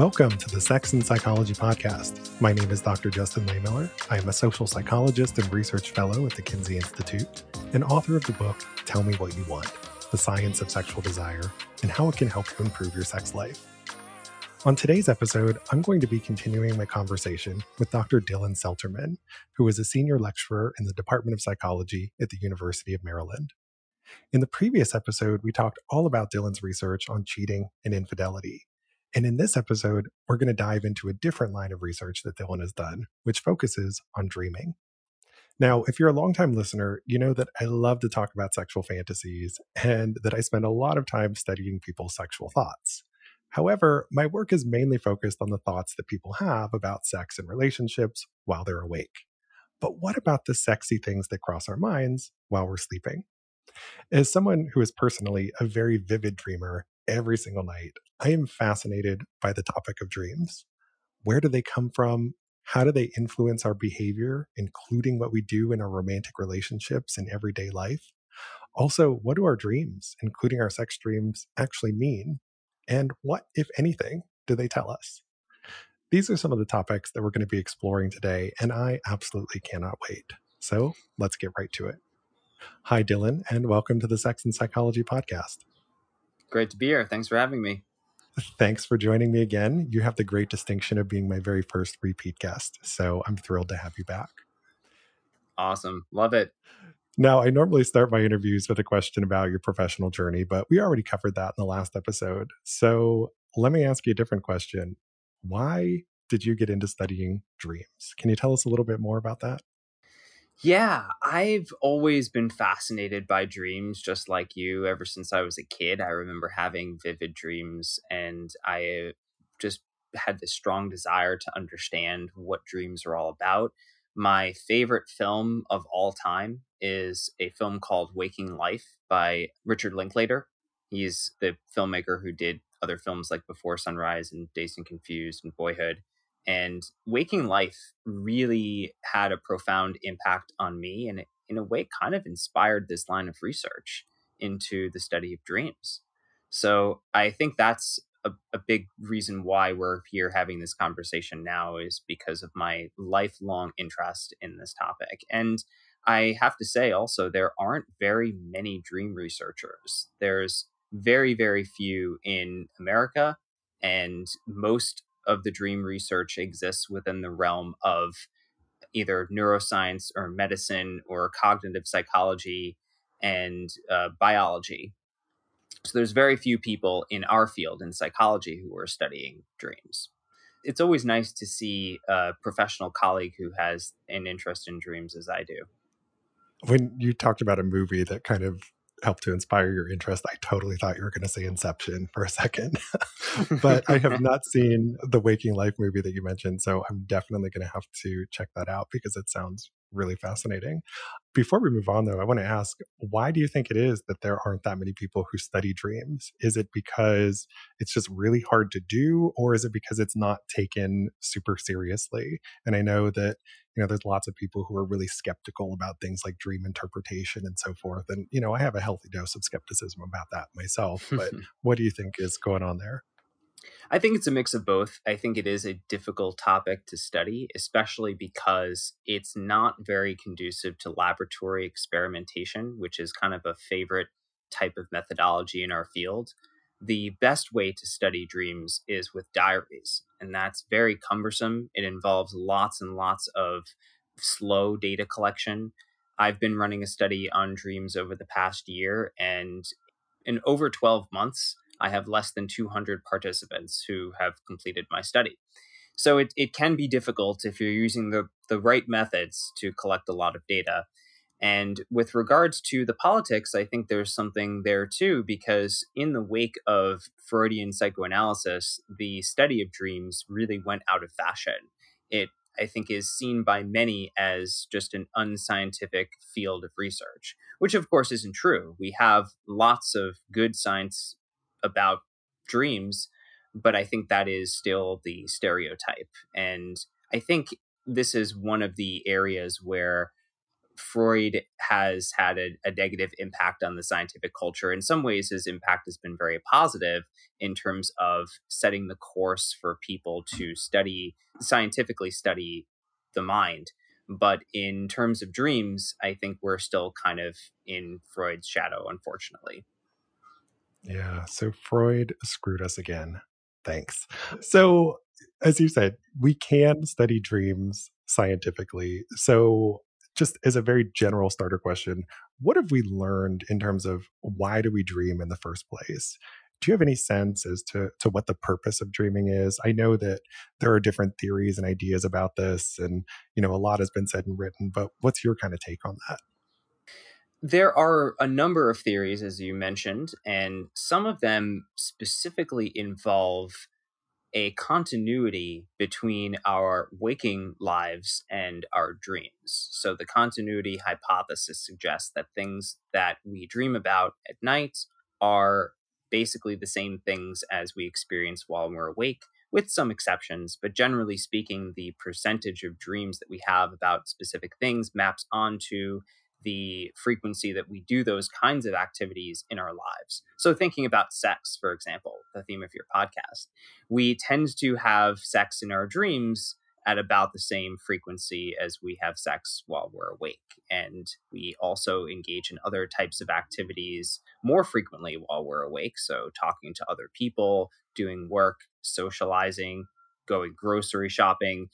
Welcome to the Sex and Psychology Podcast. My name is Dr. Justin Lehmiller. I am a social psychologist and research fellow at the Kinsey Institute and author of the book Tell Me What You Want The Science of Sexual Desire and How It Can Help You Improve Your Sex Life. On today's episode, I'm going to be continuing my conversation with Dr. Dylan Selterman, who is a senior lecturer in the Department of Psychology at the University of Maryland. In the previous episode, we talked all about Dylan's research on cheating and infidelity. And in this episode, we're going to dive into a different line of research that Dylan has done, which focuses on dreaming. Now, if you're a longtime listener, you know that I love to talk about sexual fantasies and that I spend a lot of time studying people's sexual thoughts. However, my work is mainly focused on the thoughts that people have about sex and relationships while they're awake. But what about the sexy things that cross our minds while we're sleeping? As someone who is personally a very vivid dreamer every single night, I am fascinated by the topic of dreams. Where do they come from? How do they influence our behavior, including what we do in our romantic relationships and everyday life? Also, what do our dreams, including our sex dreams, actually mean? And what, if anything, do they tell us? These are some of the topics that we're going to be exploring today, and I absolutely cannot wait. So let's get right to it. Hi, Dylan, and welcome to the Sex and Psychology Podcast. Great to be here. Thanks for having me. Thanks for joining me again. You have the great distinction of being my very first repeat guest. So I'm thrilled to have you back. Awesome. Love it. Now, I normally start my interviews with a question about your professional journey, but we already covered that in the last episode. So let me ask you a different question. Why did you get into studying dreams? Can you tell us a little bit more about that? Yeah, I've always been fascinated by dreams, just like you. Ever since I was a kid, I remember having vivid dreams, and I just had this strong desire to understand what dreams are all about. My favorite film of all time is a film called Waking Life by Richard Linklater. He's the filmmaker who did other films like Before Sunrise and Dazed and Confused and Boyhood. And Waking Life really had a profound impact on me and it, in a way kind of inspired this line of research into the study of dreams. So I think that's a, a, big reason why we're here having this conversation now is because of my lifelong interest in this topic. And I have to say also, there aren't very many dream researchers. There's very, very few in America, and most of the dream research exists within the realm of either neuroscience or medicine or cognitive psychology and uh, biology. So there's very few people in our field in psychology who are studying dreams. It's always nice to see a professional colleague who has an interest in dreams as I do. When you talked about a movie that kind of helped to inspire your interest. I totally thought you were going to say Inception for a second, but I have not seen the Waking Life movie that you mentioned. So I'm definitely going to have to check that out because it sounds really fascinating. Before we move on, though, I want to ask why do you think it is that there aren't that many people who study dreams? Is it because it's just really hard to do, or is it because it's not taken super seriously? And I know that you know there's lots of people who are really skeptical about things like dream interpretation and so forth and you know i have a healthy dose of skepticism about that myself but what do you think is going on there I think it's a mix of both. I think it is a difficult topic to study, especially because it's not very conducive to laboratory experimentation, which is kind of a favorite type of methodology in our field. The best way to study dreams is with diaries, and that's very cumbersome. It involves lots and lots of slow data collection. I've been running a study on dreams over the past year, and in over 12 months, I have less than 200 participants who have completed my study. So it, it can be difficult if you're using the, the right methods to collect a lot of data. And with regards to the politics, I think there's something there too, because in the wake of Freudian psychoanalysis, the study of dreams really went out of fashion. It, I think, is seen by many as just an unscientific field of research, which of course isn't true. We have lots of good science about dreams, but I think that is still the stereotype. And I think this is one of the areas where Freud has had a, a, negative impact on the scientific culture. In some ways, his impact has been very positive in terms of setting the course for people to study, scientifically study the mind. But in terms of dreams, I think we're still kind of in Freud's shadow, unfortunately. Yeah. So Freud screwed us again. Thanks. So, as you said, we can study dreams scientifically. So, just as a very general starter question, what have we learned in terms of why do we dream in the first place? Do you have any sense as to, to what the purpose of dreaming is? I know that there are different theories and ideas about this, and you know a lot has been said and written. But what's your kind of take on that? There are a number of theories, as you mentioned, and some of them specifically involve a continuity between our waking lives and our dreams. So, the continuity hypothesis suggests that things that we dream about at night are basically the same things as we experience while we're awake, with some exceptions. But generally speaking, the percentage of dreams that we have about specific things maps onto the frequency that we do those kinds of activities in our lives. So, thinking about sex, for example, the theme of your podcast, we tend to have sex in our dreams at about the same frequency as we have sex while we're awake. And we also engage in other types of activities more frequently while we're awake. So, talking to other people, doing work, socializing, going grocery shopping.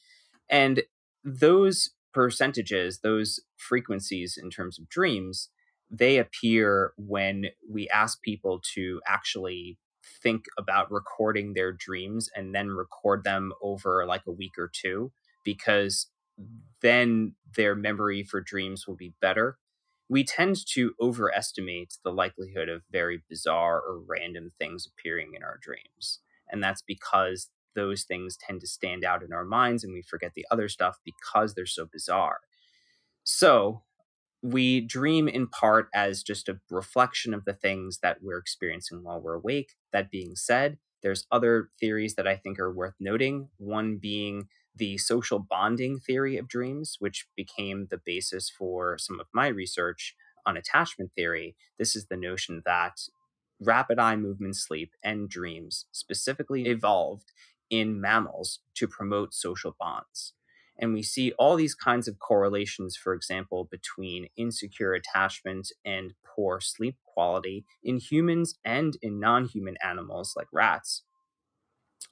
And those percentages, those frequencies in terms of dreams, they appear when we ask people to actually think about recording their dreams and then record them over like a week or two because then their memory for dreams will be better. We tend to overestimate the likelihood of very bizarre or random things appearing in our dreams. And that's because those things tend to stand out in our minds and we forget the other stuff because they're so bizarre. So, we dream in part as just a reflection of the things that we're experiencing while we're awake. That being said, there's other theories that I think are worth noting. One being the social bonding theory of dreams, which became the basis for some of my research on attachment theory. This is the notion that rapid eye movement sleep and dreams specifically evolved in mammals to promote social bonds. And we see all these kinds of correlations, for example, between insecure attachment and poor sleep quality in humans and in non human animals like rats.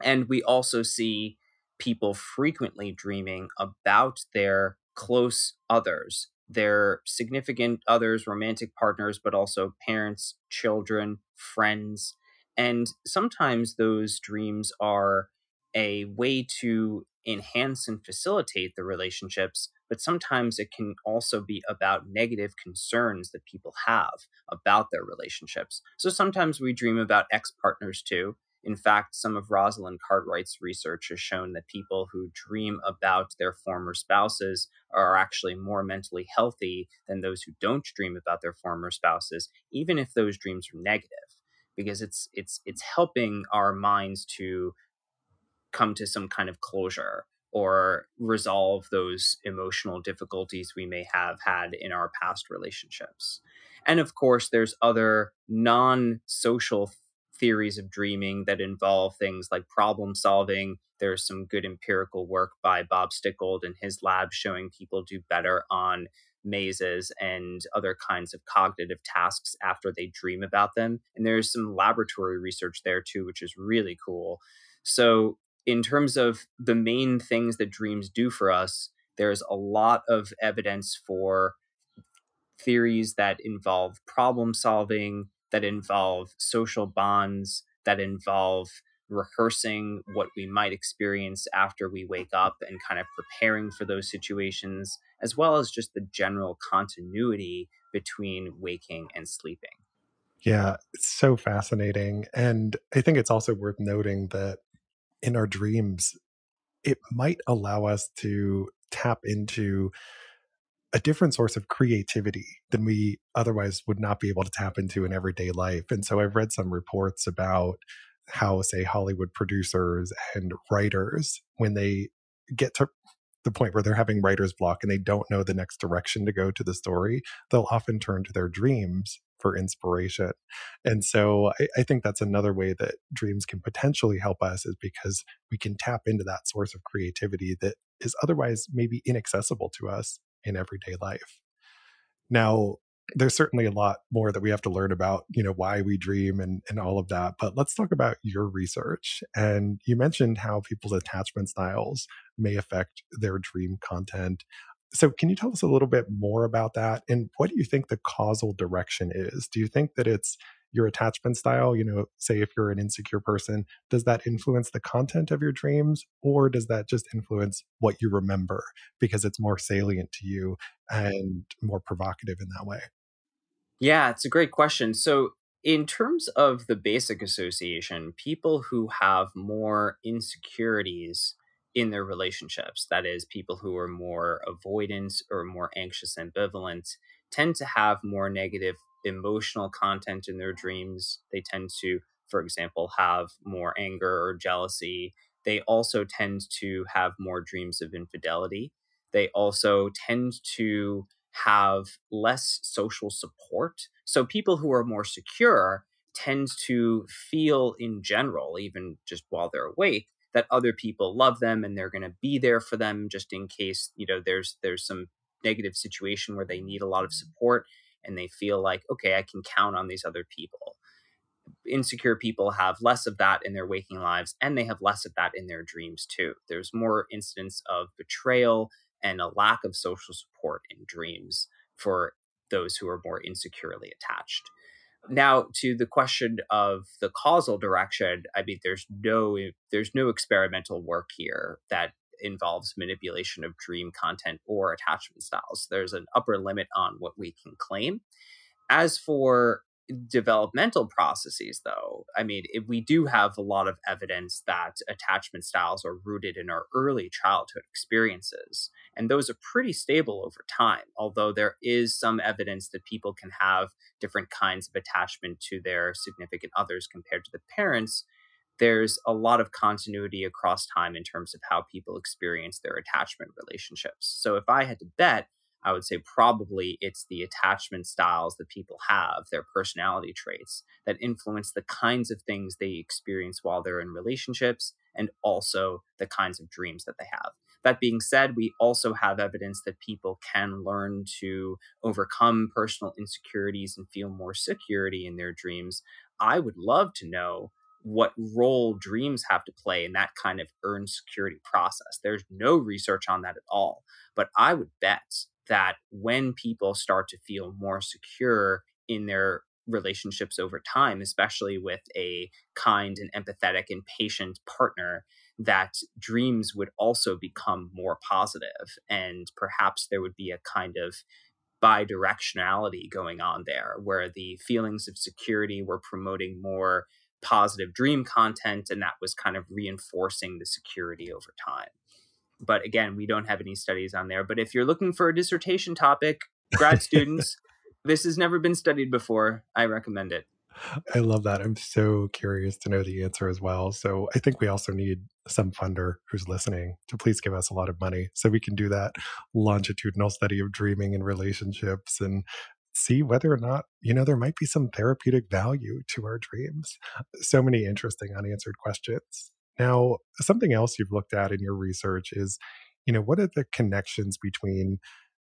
And we also see people frequently dreaming about their close others, their significant others, romantic partners, but also parents, children, friends. And sometimes those dreams are a way to enhance and facilitate the relationships, but sometimes it can also be about negative concerns that people have about their relationships. So sometimes we dream about ex partners too. In fact, some of Rosalind Cartwright's research has shown that people who dream about their former spouses are actually more mentally healthy than those who don't dream about their former spouses, even if those dreams are negative because it's it's it's helping our minds to come to some kind of closure or resolve those emotional difficulties we may have had in our past relationships. And of course, there's other non social theories of dreaming that involve things like problem solving. There's some good empirical work by Bob Stickgold in his lab showing people do better on mazes and other kinds of cognitive tasks after they dream about them. And there's some laboratory research there too, which is really cool. So in terms of the main things that dreams do for us, there's a lot of evidence for theories that involve problem solving, that involve social bonds, that involve rehearsing what we might experience after we wake up and kind of preparing for those situations, as well as just the general continuity between waking and sleeping. Yeah, it's so fascinating. And I think it's also worth noting that in our dreams, it might allow us to tap into a different source of creativity than we otherwise would not be able to tap into in everyday life. And so I've read some reports about how, say, Hollywood producers and writers, when they get to the point where they're having writer's block and they don't know the next direction to go to the story, they'll often turn to their dreams for inspiration. And so I, I, think that's another way that dreams can potentially help us is because we can tap into that source of creativity that is otherwise maybe inaccessible to us in everyday life. Now, there's certainly a lot more that we have to learn about, you know, why we dream and, and all of that. But let's talk about your research. And you mentioned how people's attachment styles may affect their dream content. So, can you tell us a little bit more about that? And what do you think the causal direction is? Do you think that it's your attachment style? You know, say if you're an insecure person, does that influence the content of your dreams, or does that just influence what you remember because it's more salient to you and more provocative in that way? Yeah, it's a great question. So, in terms of the basic association, people who have more insecurities in their relationships, that is, people who are more avoidant or more anxious ambivalent, tend to have more negative emotional content in their dreams. They tend to, for example, have more anger or jealousy. They also tend to have more dreams of infidelity. They also tend to have less social support. So people who are more secure tend to feel in general, even just while they're awake, that other people love them and they're going to be there for them just in case you know there's there's some negative situation where they need a lot of support and they feel like okay i can count on these other people. Insecure people have less of that in their waking lives and they have less of that in their dreams too. There's more incidents of betrayal and a lack of social support in dreams for those who are more insecurely attached now to the question of the causal direction i mean there's no there's no experimental work here that involves manipulation of dream content or attachment styles. There's an upper limit on what we can claim. As for developmental processes though. I mean we do have a lot of evidence that attachment styles are rooted in our early childhood experiences and those are pretty stable over time although there is some evidence that people can have different kinds of attachment to their significant others compared to the parents there's a lot of continuity across time in terms of how people experience their attachment relationships. So if i had to bet I would say probably it's the attachment styles that people have, their personality traits that influence the kinds of things they experience while they're in relationships and also the kinds of dreams that they have. That being said, we also have evidence that people can learn to overcome personal insecurities and feel more security in their dreams. I would love to know what role dreams have to play in that kind of earned security process. There's no research on that at all, but I would bet that when people start to feel more secure in their relationships over time, especially with a kind and empathetic and patient partner, that dreams would also become more positive and perhaps there would be a kind of bidirectionality going on there where the feelings of security were promoting more positive dream content and that was kind of reinforcing the security over time but again, we don't have any studies on there. But if you're looking for a dissertation topic, grad students, this has never been studied before. I recommend it. I love that. I'm so curious to know the answer as well. So I think we also need some funder who's listening to please give us a lot of money so we can do that longitudinal study of dreaming and relationships and see whether or not, you know, there might be some therapeutic value to our dreams. So many interesting unanswered questions. Now, something else you've looked at in your research is, you know, what are the connections between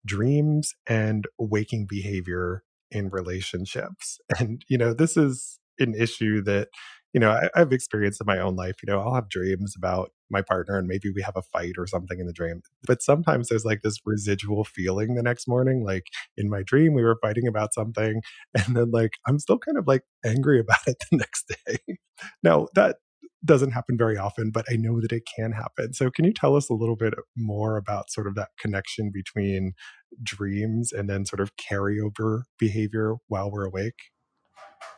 dreams and waking behavior in relationships? And, you know, this is an issue that, you know, I, have experienced in my own life. You know, I'll have dreams about my partner and maybe we have a fight or something in the dream. But sometimes there's like this residual feeling the next morning. Like in my dream, we were fighting about something. And then like I'm still kind of like angry about it the next day. now that doesn't happen very often, but I know that it can happen. So, can you tell us a little bit more about sort of that connection between dreams and then sort of carryover behavior while we're awake?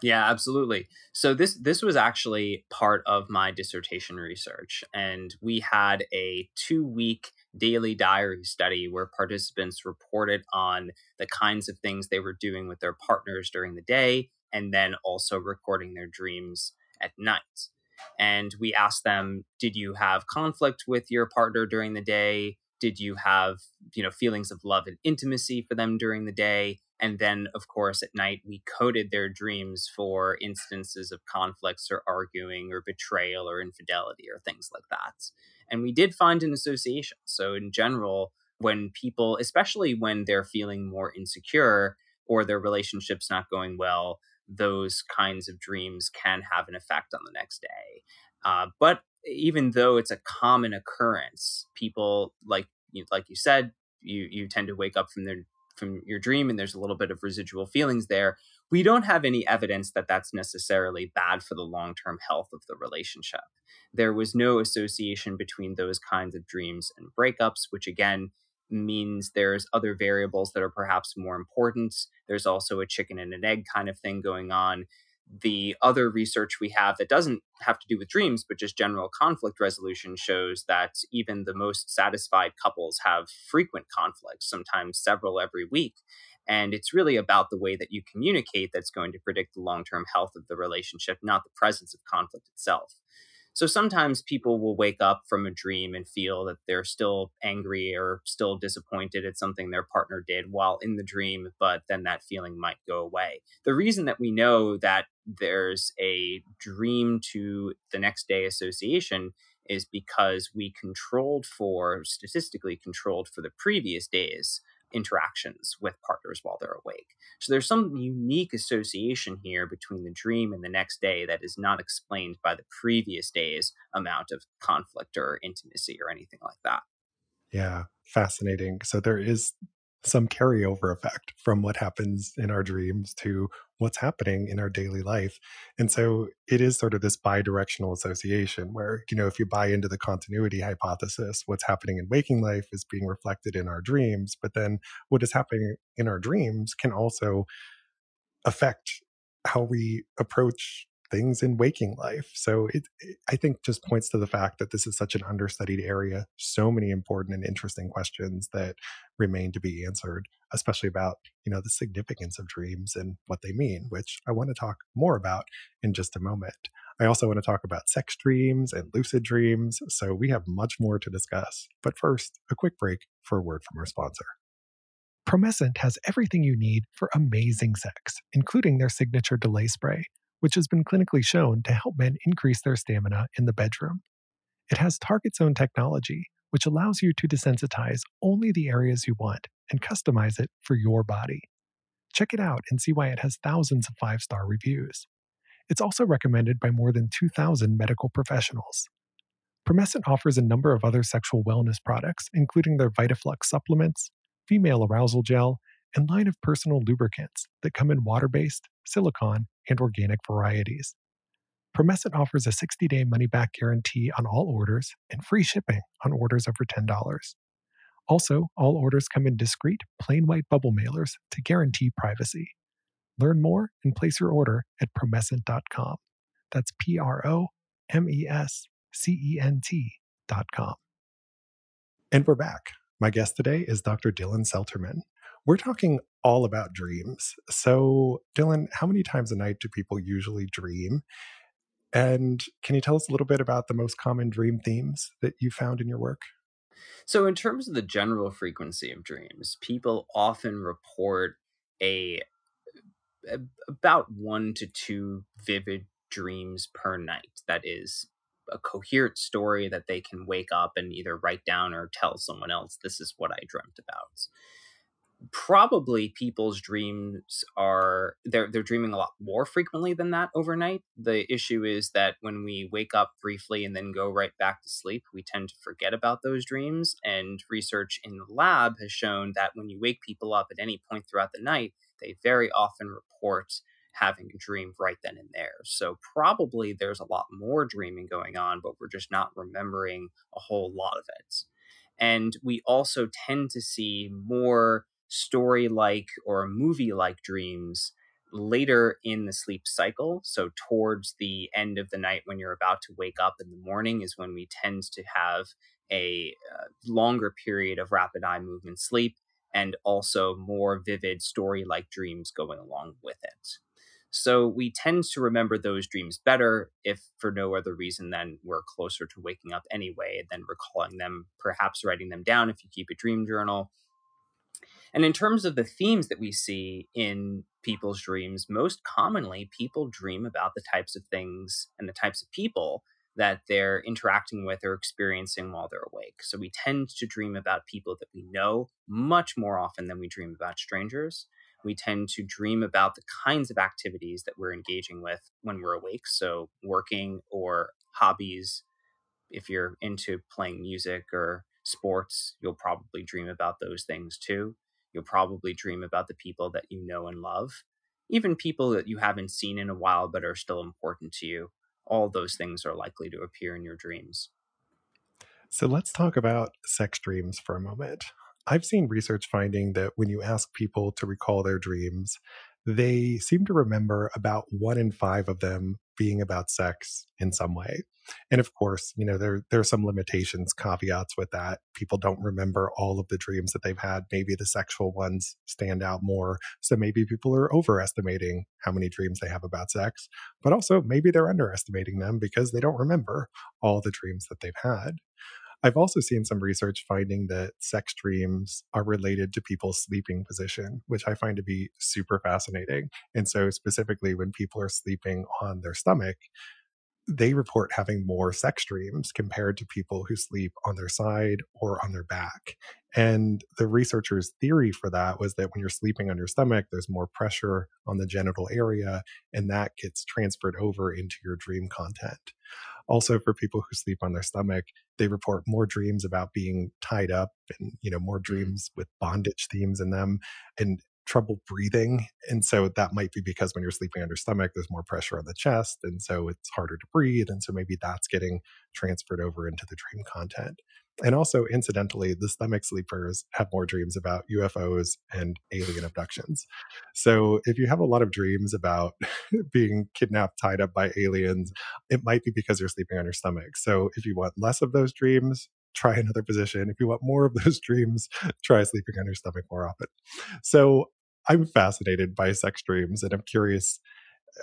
Yeah, absolutely. So this this was actually part of my dissertation research and we had a 2-week daily diary study where participants reported on the kinds of things they were doing with their partners during the day and then also recording their dreams at night and we asked them did you have conflict with your partner during the day? Did you have you know feelings of love and intimacy for them during the day? And then of course at night we coded their dreams for instances of conflicts or arguing or betrayal or infidelity or things like that. And we did find an association. So in general when people especially when they're feeling more insecure or their relationship's not going well those kinds of dreams can have an effect on the next day uh, but even though it's a common occurrence, people like you, like you said, you you tend to wake up from their from your dream and there's a little bit of residual feelings there. We don't have any evidence that that's necessarily bad for the long term health of the relationship. There was no association between those kinds of dreams and breakups, which again means there's other variables that are perhaps more important. There's also a chicken and an egg kind of thing going on the other research we have that doesn't have to do with dreams, but just general conflict resolution shows that even the most satisfied couples have frequent conflicts, sometimes several every week. And it's really about the way that you communicate that's going to predict the long term health of the relationship, not the presence of conflict itself. So sometimes people will wake up from a dream and feel that they're still angry or still disappointed at something their partner did while in the dream, but then that feeling might go away. The reason that we know that there's a dream to the next day association is because we controlled for, statistically controlled for the previous days interactions with partners while they're awake. So there's some unique association here between the dream and the next day that is not explained by the previous day's amount of conflict or intimacy or anything like that. Yeah, fascinating. So there is some carryover effect from what happens in our dreams to what's happening in our daily life. And so it is sort of this bi-directional association where, you know, if you buy into the continuity hypothesis, what's happening in waking life is being reflected in our dreams, but then what is happening in our dreams can also affect how we approach things in waking life. So it, it, I think just points to the fact that this is such an understudied area, so many important and interesting questions that remain to be answered, especially about, you know, the significance of dreams and what they mean, which I want to talk more about in just a moment. I also want to talk about sex dreams and lucid dreams, so we have much more to discuss. But first, a quick break for a word from our sponsor. Promescent has everything you need for amazing sex, including their signature delay spray which has been clinically shown to help men increase their stamina in the bedroom. It has target zone technology, which allows you to desensitize only the areas you want and customize it for your body. Check it out and see why it has thousands of five star reviews. It's also recommended by more than 2,000 medical professionals. Promescent offers a number of other sexual wellness products, including their VitaFlux supplements, female arousal gel, and line of personal lubricants that come in water based, silicone, and organic varieties. Promescent offers a 60 day money back guarantee on all orders and free shipping on orders over $10. Also, all orders come in discreet, plain white bubble mailers to guarantee privacy. Learn more and place your order at promescent.com. That's P R O M E S C E N T.com. And we're back. My guest today is Dr. Dylan Selterman. We're talking all about dreams. So, Dylan, how many times a night do people usually dream? And can you tell us a little bit about the most common dream themes that you found in your work? So, in terms of the general frequency of dreams, people often report a, a about one to two vivid dreams per night. That is a coherent story that they can wake up and either write down or tell someone else, this is what I dreamt about probably people's dreams are they're they're dreaming a lot more frequently than that overnight. The issue is that when we wake up briefly and then go right back to sleep, we tend to forget about those dreams and research in the lab has shown that when you wake people up at any point throughout the night, they very often report having a dream right then and there. So probably there's a lot more dreaming going on, but we're just not remembering a whole lot of it. And we also tend to see more story like or movie like dreams later in the sleep cycle. So, towards the end of the night when you're about to wake up in the morning, is when we tend to have a uh, longer period of rapid eye movement sleep and also more vivid story like dreams going along with it. So we tend to remember those dreams better if for no other reason than we're closer to waking up anyway, than recalling them, perhaps writing them down if you keep a dream journal. And in terms of the themes that we see in people's dreams, most commonly people dream about the types of things and the types of people that they're interacting with or experiencing while they're awake. So we tend to dream about people that we know much more often than we dream about strangers. We tend to dream about the kinds of activities that we're engaging with when we're awake. So, working or hobbies. If you're into playing music or sports, you'll probably dream about those things too. You'll probably dream about the people that you know and love, even people that you haven't seen in a while but are still important to you. All those things are likely to appear in your dreams. So let's talk about sex dreams for a moment. I've seen research finding that when you ask people to recall their dreams, they seem to remember about one in five of them being about sex in some way. And of course, you know, there there are some limitations, caveats with that. People don't remember all of the dreams that they've had. Maybe the sexual ones stand out more. So maybe people are overestimating how many dreams they have about sex, but also maybe they're underestimating them because they don't remember all the dreams that they've had. I've also seen some research finding that sex dreams are related to people's sleeping position, which I find to be super fascinating. And so, specifically, when people are sleeping on their stomach, they report having more sex dreams compared to people who sleep on their side or on their back. And the researchers' theory for that was that when you're sleeping on your stomach, there's more pressure on the genital area, and that gets transferred over into your dream content. Also, for people who sleep on their stomach, they report more dreams about being tied up and, you know, more mm. dreams with bondage themes in them and trouble breathing. And so that might be because when you're sleeping on your stomach, there's more pressure on the chest. And so it's harder to breathe. And so maybe that's getting transferred over into the dream content. And also, incidentally, the stomach sleepers have more dreams about UFOs and alien abductions. So, if you have a lot of dreams about being kidnapped, tied up by aliens, it might be because you're sleeping on your stomach. So, if you want less of those dreams, try another position. If you want more of those dreams, try sleeping on your stomach more often. So, I'm fascinated by sex dreams, and I'm curious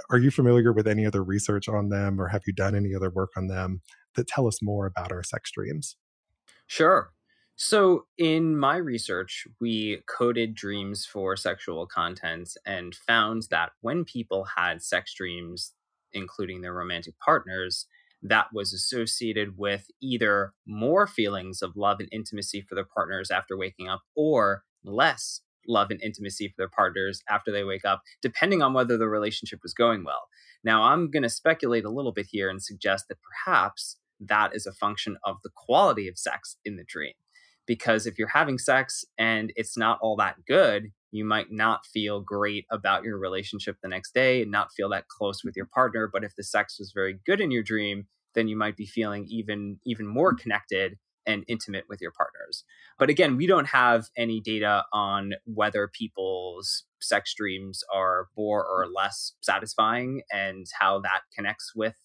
are you familiar with any other research on them, or have you done any other work on them that tell us more about our sex dreams? Sure. So, in my research, we coded dreams for sexual contents and found that when people had sex dreams, including their romantic partners, that was associated with either more feelings of love and intimacy for their partners after waking up or less love and intimacy for their partners after they wake up, depending on whether the relationship was going well. Now, I'm going to speculate a little bit here and suggest that perhaps that is a function of the quality of sex in the dream. Because if you're having sex and it's not all that good, you might not feel great about your relationship the next day and not feel that close with your partner. But if the sex was very good in your dream, then you might be feeling even even more connected and intimate with your partners. But again, we don't have any data on whether people's sex dreams are more or less satisfying and how that connects with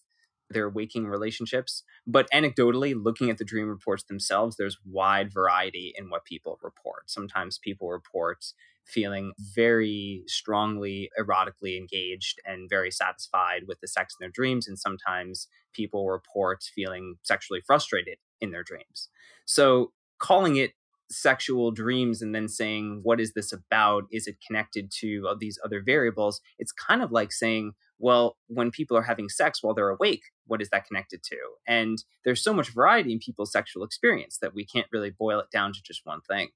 their waking relationships. But anecdotally, looking at the dream reports themselves, there's wide variety in what people report. Sometimes people report feeling very strongly erotically engaged and very satisfied with the sex in their dreams. And sometimes people report feeling sexually frustrated in their dreams. So calling it sexual dreams and then saying what is this about is it connected to uh, these other variables it's kind of like saying well when people are having sex while they're awake what is that connected to and there's so much variety in people's sexual experience that we can't really boil it down to just one thing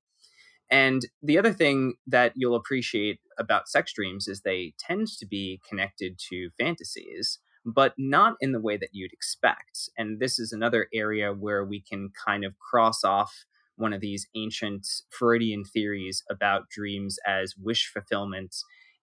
and the other thing that you'll appreciate about sex dreams is they tend to be connected to fantasies but not in the way that you'd expect and this is another area where we can kind of cross off one of these ancient Freudian theories about dreams as wish fulfillment.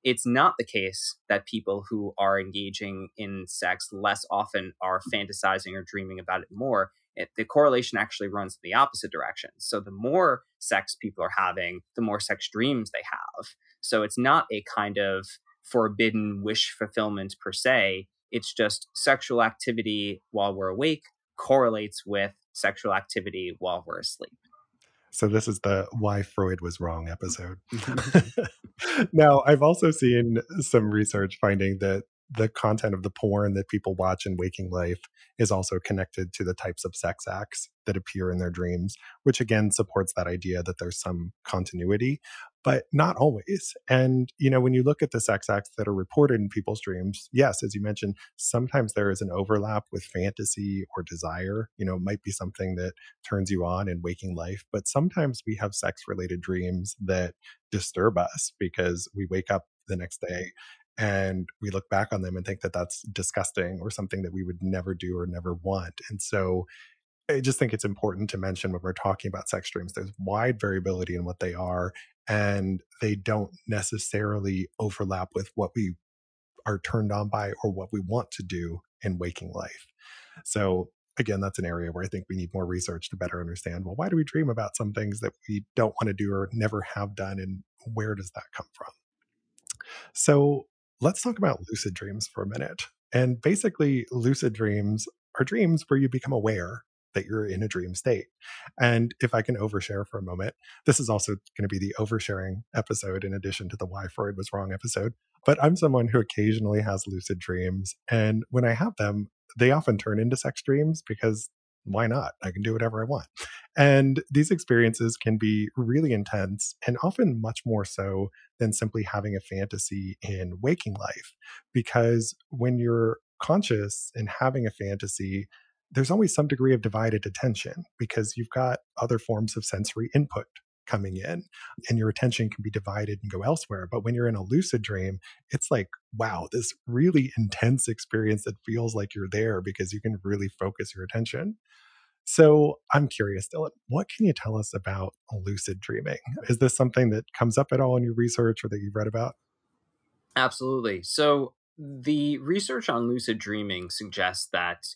It's not the case that people who are engaging in sex less often are fantasizing or dreaming about it more. It, the correlation actually runs in the opposite direction. So, the more sex people are having, the more sex dreams they have. So, it's not a kind of forbidden wish fulfillment per se. It's just sexual activity while we're awake correlates with sexual activity while we're asleep. So this is the why Freud was wrong episode. now, I've also seen some research finding that the content of the porn that people watch in waking life is also connected to the types of sex acts that appear in their dreams, which again supports that idea that there's some continuity, but not always. And, you know, when you look at the sex acts that are reported in people's dreams, yes, as you mentioned, sometimes there is an overlap with fantasy or desire. You know, might be something that turns you on in waking life, but sometimes we have sex related dreams that disturb us because we wake up the next day and we look back on them and think that that's disgusting or something that we would never do or never want. And so I just think it's important to mention when we're talking about sex dreams, there's wide variability in what they are, and they don't necessarily overlap with what we are turned on by or what we want to do in waking life. So, again, that's an area where I think we need more research to better understand well, why do we dream about some things that we don't want to do or never have done, and where does that come from? So, let's talk about lucid dreams for a minute. And basically, lucid dreams are dreams where you become aware that you're in a dream state. And if I can overshare for a moment, this is also going to be the oversharing episode in addition to the why Freud was wrong episode. But I'm someone who occasionally has lucid dreams. And when I have them, they often turn into sex dreams because why not? I can do whatever I want. And these experiences can be really intense and often much more so than simply having a fantasy in waking life. Because when you're conscious and having a fantasy, there's always some degree of divided attention because you've got other forms of sensory input coming in and your attention can be divided and go elsewhere. But when you're in a lucid dream, it's like, wow, this really intense experience that feels like you're there because you can really focus your attention. So I'm curious, Dylan, what can you tell us about lucid dreaming? Is this something that comes up at all in your research or that you've read about? Absolutely. So the research on lucid dreaming suggests that,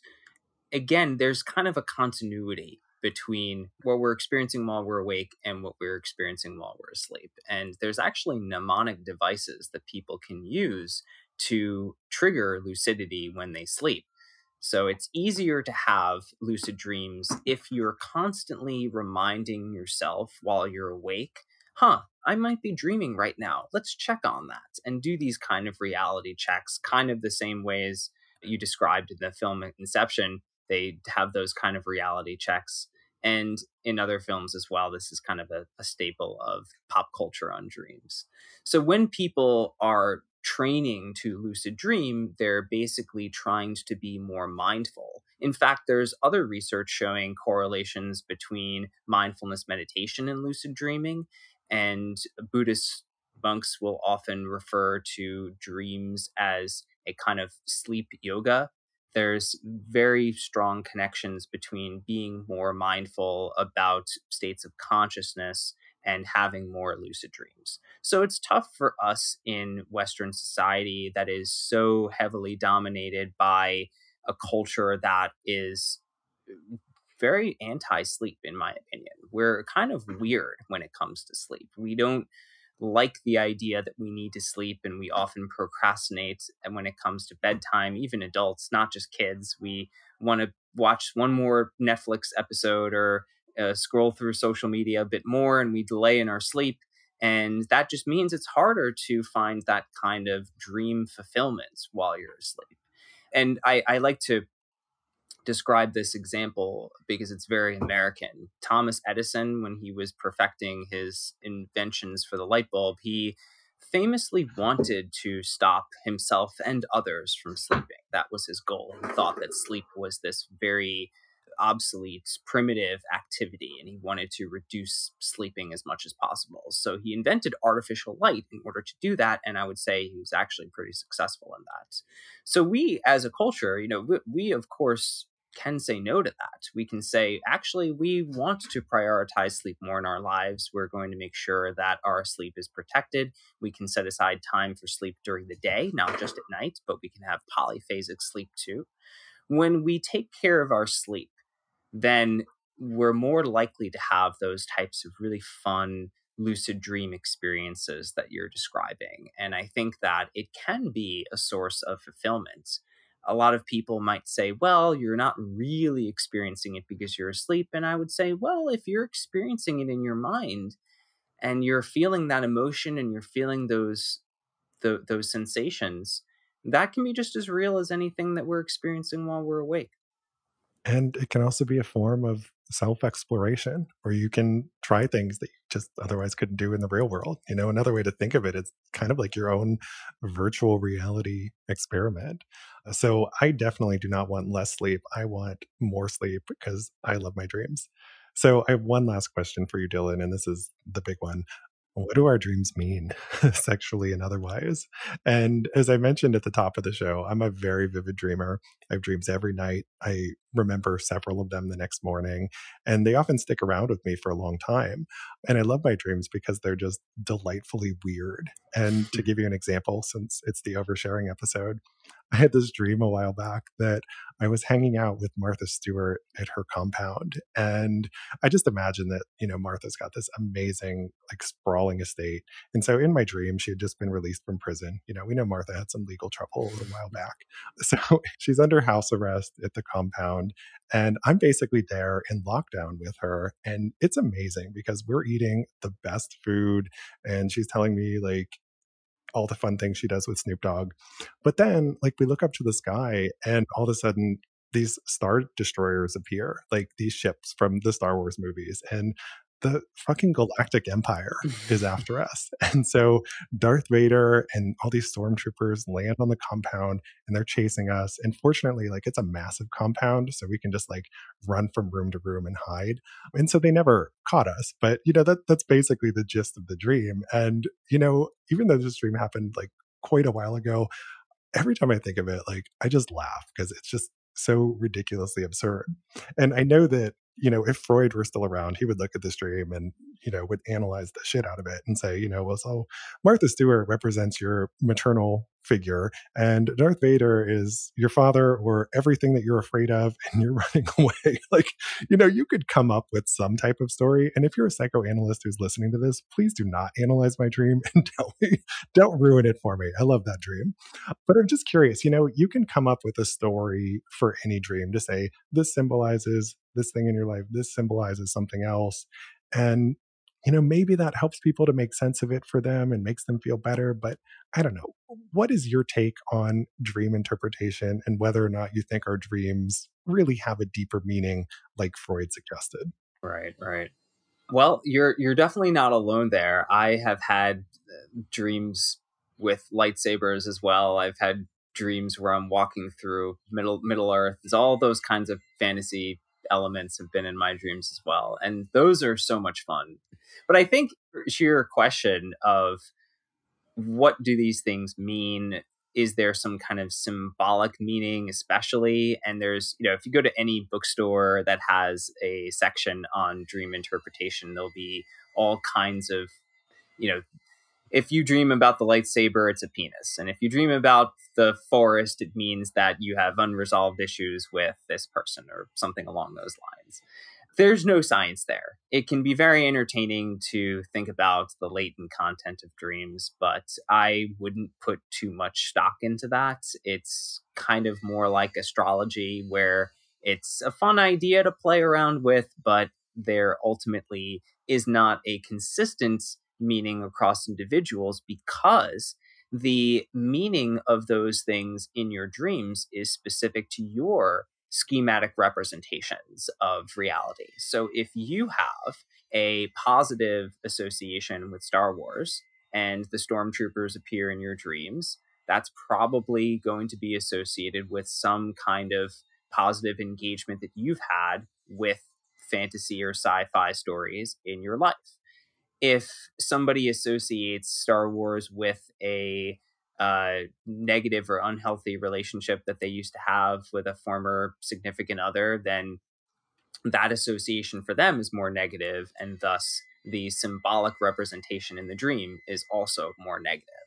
again, there's kind of a continuity between what we're experiencing while we're awake and what we're experiencing while we're asleep. And there's actually mnemonic devices that people can use to trigger lucidity when they sleep. So it's easier to have lucid dreams if you're constantly reminding yourself while you're awake, huh, I might be dreaming right now. Let's check on that and do these kind of reality checks, kind of the same ways you described in the film Inception. They have those kind of reality checks. And in other films as well, this is kind of a, a staple of pop culture on dreams. So when people are training to lucid dream, they're basically trying to be more mindful. In fact, there's other research showing correlations between mindfulness meditation and lucid dreaming. And Buddhist monks will often refer to dreams as a kind of sleep yoga. There's very strong connections between being more mindful about states of consciousness and having more lucid dreams. So it's tough for us in Western society that is so heavily dominated by a culture that is uh, very anti sleep, in my opinion. We're kind of weird when it comes to sleep. We don't like the idea that we need to sleep and we often procrastinate and when it comes to bedtime even adults not just kids we want to watch one more netflix episode or uh, scroll through social media a bit more and we delay in our sleep. And that just means it's harder to find that kind of dream fulfillment while you're asleep. And I, I like to describe this example because it's very American. Thomas Edison, when he was perfecting his inventions for the light bulb, he famously wanted to stop himself and others from sleeping. That was his goal. He thought that sleep was this very obsolete, primitive activity, and he wanted to reduce sleeping as much as possible. So he invented artificial light in order to do that, and I would say he was actually pretty successful in that. So we, as a culture, you know, we, we of course can say no to that. We can say, actually, we want to prioritize sleep more in our lives. We're going to make sure that our sleep is protected. We can set aside time for sleep during the day, not just at night, but we can have polyphasic sleep too. When we take care of our sleep, then we're more likely to have those types of really fun lucid dream experiences that you're describing. And I think that it can be a source of fulfillment. a lot of people might say, well, you're not really experiencing it because you're asleep. And I would say, well, if you're experiencing it in your mind and you're feeling that emotion and you're feeling those the, those sensations, that can be just as real as anything that we're experiencing while we're awake. And it can also be a form of self exploration where you can try things that you just otherwise couldn't do in the real world. You know, another way to think of it is kind of like your own virtual reality experiment. Uh, so I definitely do not want less sleep. I want more sleep because I love my dreams. So I have one last question for you, Dylan, and this is the big one what do our dreams mean sexually and otherwise? And as i mentioned at the top of the show i'm a very vivid dreamer. I have dreams every night. I remember several of them the next morning and they often stick around with me for a long time. And i love my dreams because they're just delightfully weird. And to give you an example since it's the oversharing episode I had this dream a while back that I was hanging out with Martha Stewart at her compound. And I just imagine that, you know, Martha's got this amazing, like sprawling estate. And so in my dream, she had just been released from prison. You know, we know Martha had some legal trouble a while back. So she's under house arrest at the compound. And I'm basically there in lockdown with her. And it's amazing because we're eating the best food. And she's telling me, like, all the fun things she does with Snoop Dogg. But then, like, we look up to the sky, and all of a sudden, these star destroyers appear, like these ships from the Star Wars movies. And the fucking Galactic Empire is after us. And so Darth Vader and all these stormtroopers land on the compound and they're chasing us. And fortunately, like it's a massive compound, so we can just like run from room to room and hide. And so they never caught us. But you know, that that's basically the gist of the dream. And, you know, even though this dream happened like quite a while ago, every time I think of it, like I just laugh because it's just so ridiculously absurd. And I know that you know, if Freud were still around, he would look at this dream and, you know, would analyze the shit out of it and say, you know, well, so Martha Stewart represents your maternal figure and Darth Vader is your father or everything that you're afraid of and you're running away. like, you know, you could come up with some type of story. And if you're a psychoanalyst who's listening to this, please do not analyze my dream and tell me, don't ruin it for me. I love that dream. But I'm just curious, you know, you can come up with a story for any dream to say, this symbolizes this thing in your life, this symbolizes something else. And you know, maybe that helps people to make sense of it for them and makes them feel better. But I don't know. What is your take on dream interpretation and whether or not you think our dreams really have a deeper meaning like Freud suggested? Right, right. Well, you're you're definitely not alone there. I have had uh, dreams with lightsabers as well. I've had dreams where I'm walking through Middle Middle Earth. It's all those kinds of fantasy elements have been in my dreams as well. And those are so much fun. But I think to your question of what do these things mean? Is there some kind of symbolic meaning, especially? And there's, you know, if you go to any bookstore that has a section on dream interpretation, there'll be all kinds of, you know, if you dream about the lightsaber, it's a penis. And if you dream about the forest, it means that you have unresolved issues with this person or something along those lines. There's no science there. It can be very entertaining to think about the latent content of dreams, but I wouldn't put too much stock into that. It's kind of more like astrology, where it's a fun idea to play around with, but there ultimately is not a consistent meaning across individuals because the meaning of those things in your dreams is specific to your schematic representations of reality. So if you have a positive association with Star Wars and the stormtroopers appear in your dreams, that's probably going to be associated with some kind of positive engagement that you've had with fantasy or sci fi stories in your life if somebody associates Star Wars with a uh, negative or unhealthy relationship that they used to have with a former significant other, then that association for them is more negative, and thus the symbolic representation in the dream is also more negative.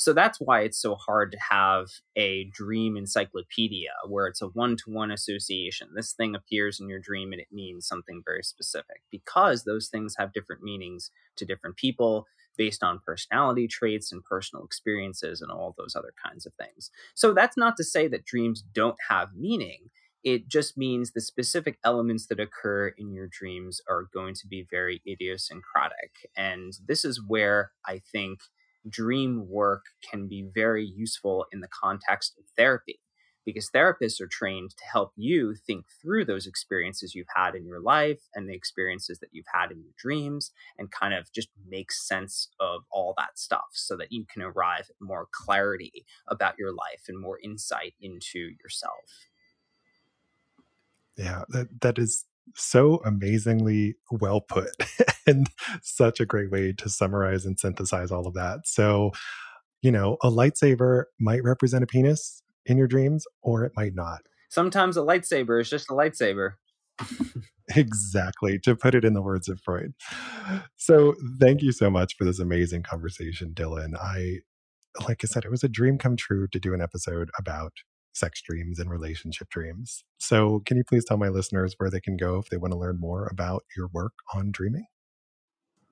So that's why it's so hard to have a dream encyclopedia where it's a one to one association. This thing appears in your dream and it means something very specific because those things have different meanings to different people based on personality traits and personal experiences and all those other kinds of things. So that's not to say that dreams don't have meaning. It just means the specific elements that occur in your dreams are going to be very idiosyncratic. And this is where I think dream work can be very useful in the context of therapy because therapists are trained to help you think through those experiences you've had in your life and the experiences that you've had in your dreams and kind of just make sense of all that stuff so that you can arrive at more clarity about your life and more insight into yourself. Yeah, that, that is so amazingly well put and such a great way to summarize and synthesize all of that. So, you know, a lightsaber might represent a penis in your dreams, or it might not. Sometimes a lightsaber is just a lightsaber. exactly, to put it in the words of Freud. So, thank you so much for this amazing conversation, Dylan. I, like I said, it was a dream come true to do an episode about sex dreams and relationship dreams. So, can you please tell my listeners where they can go if they want to learn more about your work on dreaming?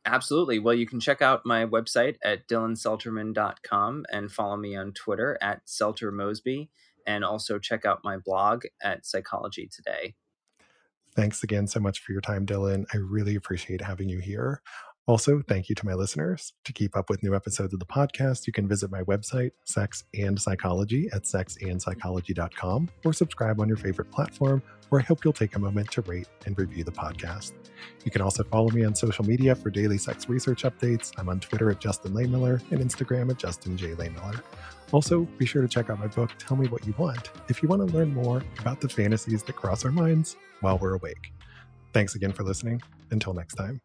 Absolutely. Well, you can check out my website at dylanselterman.com and follow me on Twitter at seltermosby and also check out my blog at Psychology Today. Thanks again so much for your time, Dylan. I really appreciate having you here. Also, thank you to my listeners. To keep up with new episodes of the podcast, you can visit my website, Sex and Psychology, at sexandpsychology.com, or subscribe on your favorite platform, where I hope you'll take a moment to rate and review the podcast. You can also follow me on social media for daily sex research updates. I'm on Twitter at Justin Lehmiller and Instagram at Justin J. Lehmiller. Also, be sure to check out my book, Tell Me What You Want, if you want to learn more about the fantasies that cross our minds while we're awake. Thanks again for listening. Until next time.